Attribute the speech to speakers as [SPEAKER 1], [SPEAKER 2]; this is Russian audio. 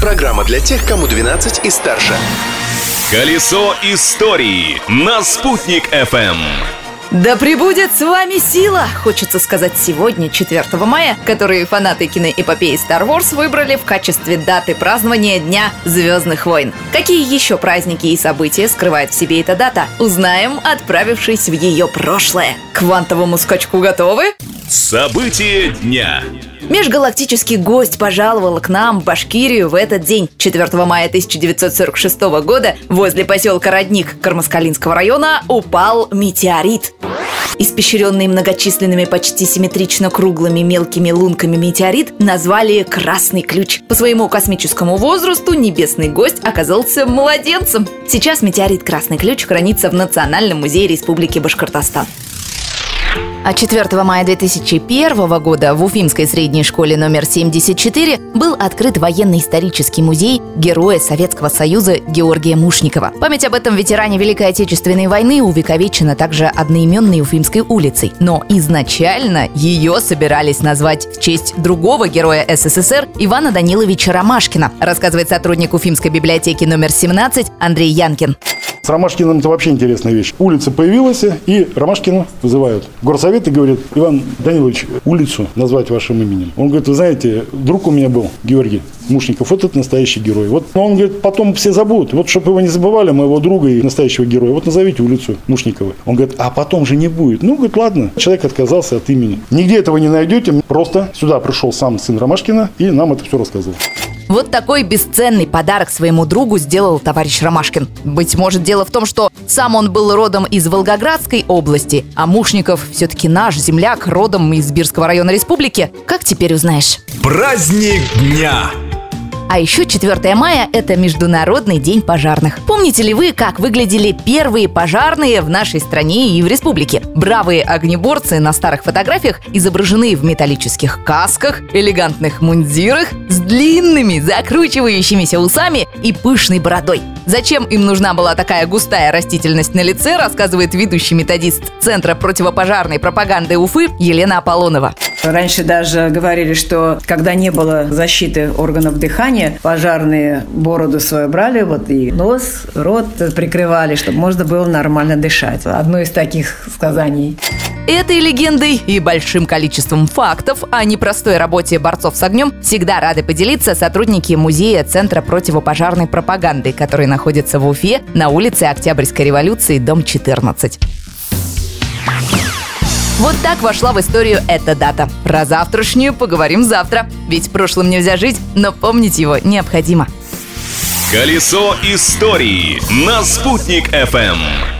[SPEAKER 1] Программа для тех, кому 12 и старше.
[SPEAKER 2] Колесо истории на «Спутник FM.
[SPEAKER 3] Да пребудет с вами сила! Хочется сказать сегодня, 4 мая, который фанаты киноэпопеи Star Wars выбрали в качестве даты празднования Дня Звездных войн. Какие еще праздники и события скрывает в себе эта дата? Узнаем, отправившись в ее прошлое. К квантовому скачку готовы?
[SPEAKER 2] События дня.
[SPEAKER 3] Межгалактический гость пожаловал к нам в Башкирию в этот день, 4 мая 1946 года, возле поселка Родник Кармаскалинского района упал метеорит. Испещренный многочисленными почти симметрично круглыми мелкими лунками метеорит назвали «Красный ключ». По своему космическому возрасту небесный гость оказался младенцем. Сейчас метеорит «Красный ключ» хранится в Национальном музее Республики Башкортостан. А 4 мая 2001 года в Уфимской средней школе номер 74 был открыт военно-исторический музей Героя Советского Союза Георгия Мушникова. Память об этом ветеране Великой Отечественной войны увековечена также одноименной Уфимской улицей. Но изначально ее собирались назвать в честь другого героя СССР Ивана Даниловича Ромашкина, рассказывает сотрудник Уфимской библиотеки номер 17 Андрей Янкин.
[SPEAKER 4] Ромашкиным это вообще интересная вещь. Улица появилась, и Ромашкина вызывают. Горсовет и говорит, Иван Данилович, улицу назвать вашим именем. Он говорит, вы знаете, друг у меня был, Георгий Мушников, вот это настоящий герой. Вот он говорит, потом все забудут. Вот, чтобы его не забывали, моего друга и настоящего героя, вот назовите улицу Мушникова. Он говорит, а потом же не будет. Ну, говорит, ладно. Человек отказался от имени. Нигде этого не найдете. Просто сюда пришел сам сын Ромашкина и нам это все рассказывал.
[SPEAKER 3] Вот такой бесценный подарок своему другу сделал товарищ Ромашкин. Быть может, дело в том, что сам он был родом из Волгоградской области, а Мушников все-таки наш земляк, родом из Бирского района республики. Как теперь узнаешь?
[SPEAKER 2] Праздник дня.
[SPEAKER 3] А еще 4 мая – это Международный день пожарных. Помните ли вы, как выглядели первые пожарные в нашей стране и в республике? Бравые огнеборцы на старых фотографиях изображены в металлических касках, элегантных мундирах, с длинными закручивающимися усами и пышной бородой. Зачем им нужна была такая густая растительность на лице, рассказывает ведущий методист Центра противопожарной пропаганды Уфы Елена Аполлонова.
[SPEAKER 5] Раньше даже говорили, что когда не было защиты органов дыхания, пожарные бороду свою брали, вот и нос, рот прикрывали, чтобы можно было нормально дышать. Одно из таких сказаний.
[SPEAKER 3] Этой легендой и большим количеством фактов о непростой работе борцов с огнем всегда рады поделиться сотрудники музея Центра противопожарной пропаганды, который находится в Уфе на улице Октябрьской революции, дом 14. Вот так вошла в историю эта дата. Про завтрашнюю поговорим завтра. Ведь прошлым нельзя жить, но помнить его необходимо.
[SPEAKER 2] Колесо истории на «Спутник FM.